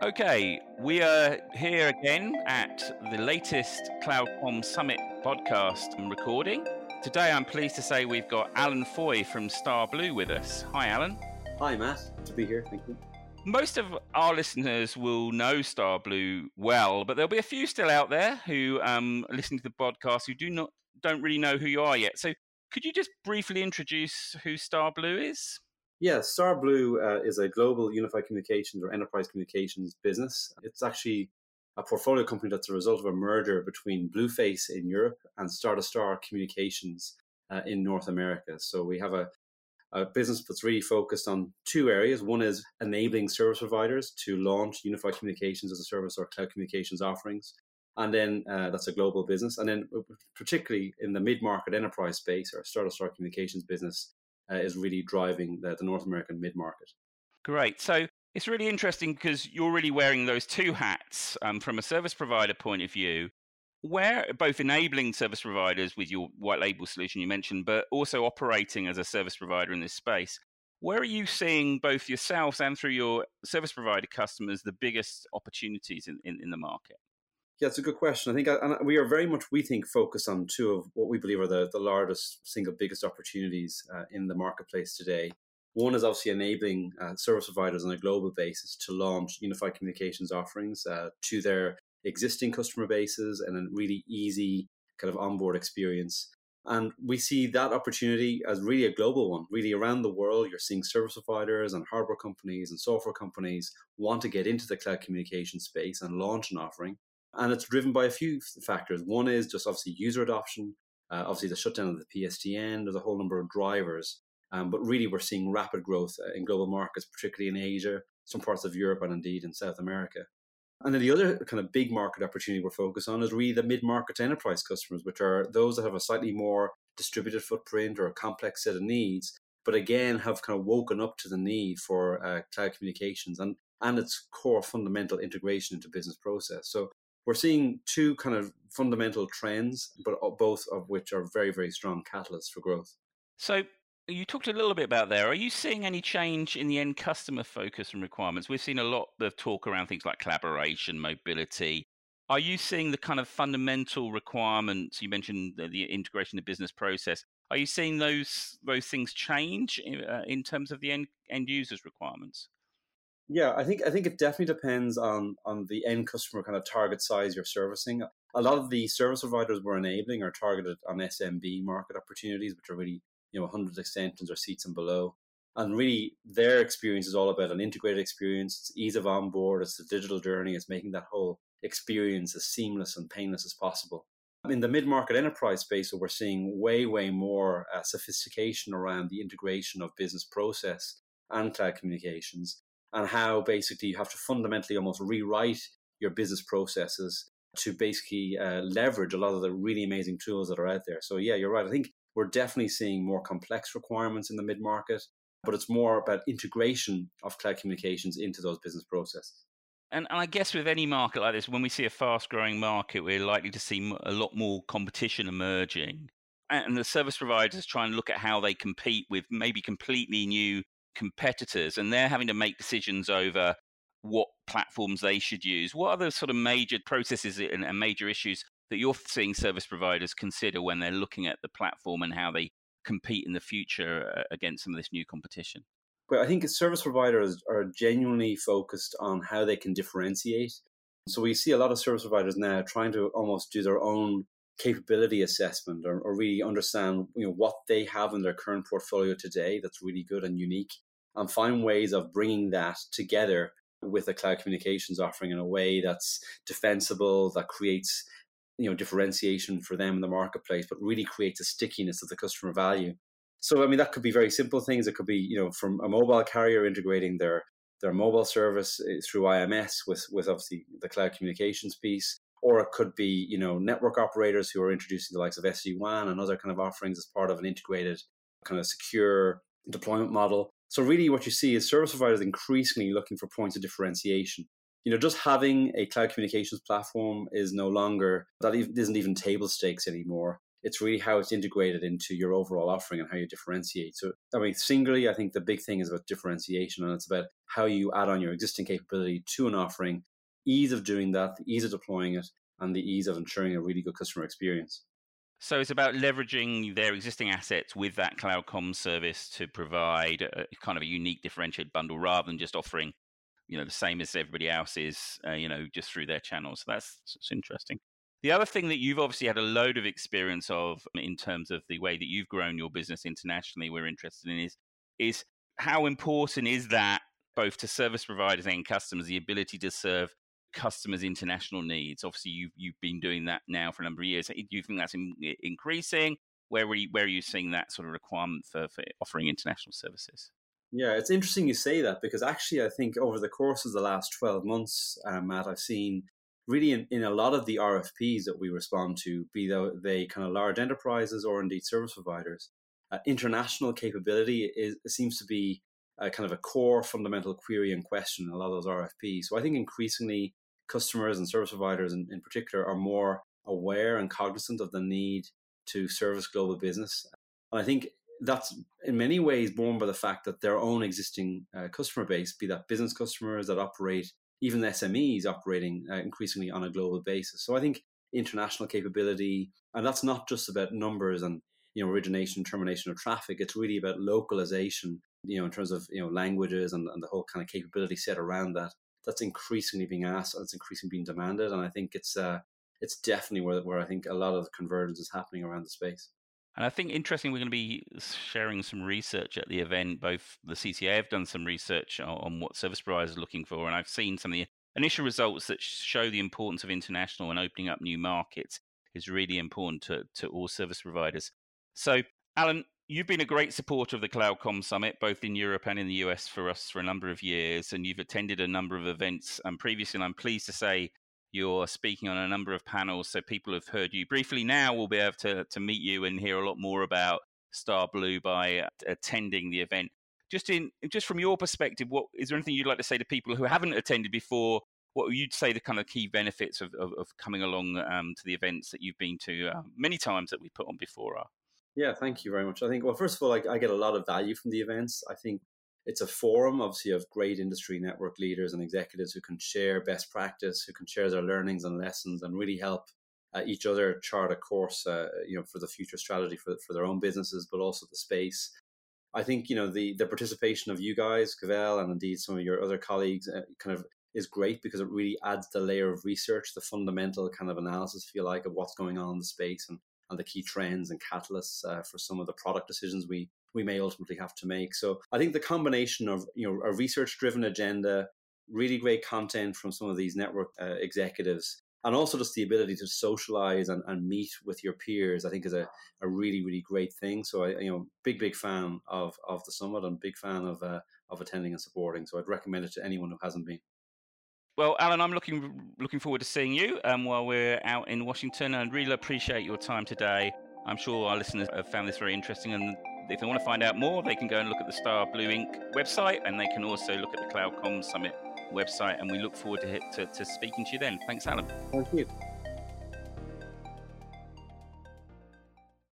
Okay, we are here again at the latest CloudCom Summit podcast recording. Today, I'm pleased to say we've got Alan Foy from StarBlue with us. Hi, Alan. Hi, Matt. Good to be here. Thank you. Most of our listeners will know StarBlue well, but there'll be a few still out there who um, listen to the podcast who do not don't really know who you are yet. So, could you just briefly introduce who StarBlue is? Yeah, StarBlue uh, is a global unified communications or enterprise communications business. It's actually a portfolio company that's a result of a merger between Blueface in Europe and Star2Star Communications uh, in North America. So we have a, a business that's really focused on two areas. One is enabling service providers to launch unified communications as a service or cloud communications offerings. And then uh, that's a global business. And then, uh, particularly in the mid market enterprise space, or Star2Star Communications business uh, is really driving the, the North American mid market. Great. So it's really interesting because you're really wearing those two hats um, from a service provider point of view, where both enabling service providers with your white label solution you mentioned, but also operating as a service provider in this space. Where are you seeing both yourselves and through your service provider customers the biggest opportunities in, in, in the market? Yeah, it's a good question. I think and we are very much, we think, focused on two of what we believe are the, the largest, single biggest opportunities uh, in the marketplace today. One is obviously enabling uh, service providers on a global basis to launch unified communications offerings uh, to their existing customer bases and a really easy kind of onboard experience. And we see that opportunity as really a global one. Really, around the world, you're seeing service providers and hardware companies and software companies want to get into the cloud communication space and launch an offering. And it's driven by a few factors. One is just obviously user adoption, uh, obviously the shutdown of the PSTN, there's a whole number of drivers. Um, but really, we're seeing rapid growth uh, in global markets, particularly in Asia, some parts of Europe, and indeed in South America. And then the other kind of big market opportunity we're focused on is really the mid market enterprise customers, which are those that have a slightly more distributed footprint or a complex set of needs, but again have kind of woken up to the need for uh, cloud communications and, and its core fundamental integration into business process. So we're seeing two kind of fundamental trends, but both of which are very, very strong catalysts for growth. So you talked a little bit about there. Are you seeing any change in the end customer focus and requirements? We've seen a lot of talk around things like collaboration, mobility. Are you seeing the kind of fundamental requirements? You mentioned the, integration of business process. Are you seeing those those things change in, uh, in terms of the end end users' requirements? Yeah, I think I think it definitely depends on on the end customer kind of target size you're servicing. A lot of the service providers we're enabling are targeted on SMB market opportunities, which are really you know 100 extensions or seats and below. And really, their experience is all about an integrated experience. It's ease of onboard. It's the digital journey. It's making that whole experience as seamless and painless as possible. In the mid-market enterprise space, we're seeing way, way more uh, sophistication around the integration of business process and cloud communications and how basically you have to fundamentally almost rewrite your business processes to basically uh, leverage a lot of the really amazing tools that are out there. So yeah, you're right. I think we're definitely seeing more complex requirements in the mid market, but it's more about integration of cloud communications into those business processes. And, and I guess with any market like this, when we see a fast growing market, we're likely to see a lot more competition emerging. And the service providers try and look at how they compete with maybe completely new competitors and they're having to make decisions over what platforms they should use. What are the sort of major processes and, and major issues that you're seeing service providers consider when they're looking at the platform and how they compete in the future uh, against some of this new competition? But I think service providers are genuinely focused on how they can differentiate. So we see a lot of service providers now trying to almost do their own capability assessment or, or really understand you know what they have in their current portfolio today that's really good and unique and find ways of bringing that together with a cloud communications offering in a way that's defensible, that creates you know differentiation for them in the marketplace, but really creates a stickiness of the customer value. So I mean that could be very simple things. It could be you know from a mobile carrier integrating their their mobile service eh, through IMS with with obviously the cloud communications piece, or it could be you know network operators who are introducing the likes of SD WAN and other kind of offerings as part of an integrated kind of secure deployment model. So really what you see is service providers increasingly looking for points of differentiation. You know, just having a cloud communications platform is no longer, that isn't even table stakes anymore. It's really how it's integrated into your overall offering and how you differentiate. So, I mean, singly, I think the big thing is about differentiation and it's about how you add on your existing capability to an offering, ease of doing that, the ease of deploying it, and the ease of ensuring a really good customer experience. So it's about leveraging their existing assets with that cloud com service to provide a, kind of a unique differentiated bundle rather than just offering, you know, the same as everybody else is, uh, you know, just through their channels. So that's, that's interesting. The other thing that you've obviously had a load of experience of in terms of the way that you've grown your business internationally, we're interested in is is how important is that both to service providers and customers the ability to serve customers' international needs? Obviously, you've you've been doing that now for a number of years. Do you think that's in, increasing? Where were you, where are you seeing that sort of requirement for, for offering international services? Yeah, it's interesting you say that because actually, I think over the course of the last 12 months, uh, Matt, I've seen really in, in a lot of the RFPs that we respond to, be they kind of large enterprises or indeed service providers, uh, international capability is seems to be a kind of a core fundamental query and question in a lot of those RFPs. So I think increasingly customers and service providers in, in particular are more aware and cognizant of the need to service global business. And I think that's in many ways born by the fact that their own existing uh, customer base, be that business customers that operate even SMEs operating uh, increasingly on a global basis. So I think international capability, and that's not just about numbers and you know origination termination of traffic. It's really about localization, you know, in terms of you know languages and, and the whole kind of capability set around that. That's increasingly being asked and it's increasingly being demanded, and I think it's uh, it's definitely where where I think a lot of convergence is happening around the space. And I think interesting, we're going to be sharing some research at the event. Both the CCA have done some research on what service providers are looking for, and I've seen some of the initial results that show the importance of international and opening up new markets is really important to, to all service providers. So, Alan, you've been a great supporter of the CloudCom Summit, both in Europe and in the US for us for a number of years, and you've attended a number of events um, previously. And I'm pleased to say you're speaking on a number of panels, so people have heard you briefly. Now we'll be able to, to meet you and hear a lot more about Star Blue by attending the event. Just in just from your perspective, what is there anything you'd like to say to people who haven't attended before? What you'd you say the kind of key benefits of, of, of coming along um, to the events that you've been to uh, many times that we put on before are? Yeah, thank you very much. I think, well, first of all, I, I get a lot of value from the events. I think it's a forum, obviously, of great industry network leaders and executives who can share best practice, who can share their learnings and lessons, and really help uh, each other chart a course, uh, you know, for the future strategy for for their own businesses, but also the space. I think you know the the participation of you guys, Cavell, and indeed some of your other colleagues, uh, kind of is great because it really adds the layer of research, the fundamental kind of analysis, if you like, of what's going on in the space and and the key trends and catalysts uh, for some of the product decisions we we may ultimately have to make. So I think the combination of you know a research driven agenda, really great content from some of these network uh, executives, and also just the ability to socialize and, and meet with your peers, I think is a, a really really great thing. So I you know big big fan of of the summit and big fan of uh, of attending and supporting. So I'd recommend it to anyone who hasn't been. Well, Alan, I'm looking looking forward to seeing you um, while we're out in Washington, and really appreciate your time today. I'm sure our listeners have found this very interesting, and if they want to find out more, they can go and look at the Star Blue Inc. website, and they can also look at the CloudCom Summit website. And we look forward to, to, to speaking to you then. Thanks, Alan. Thank you.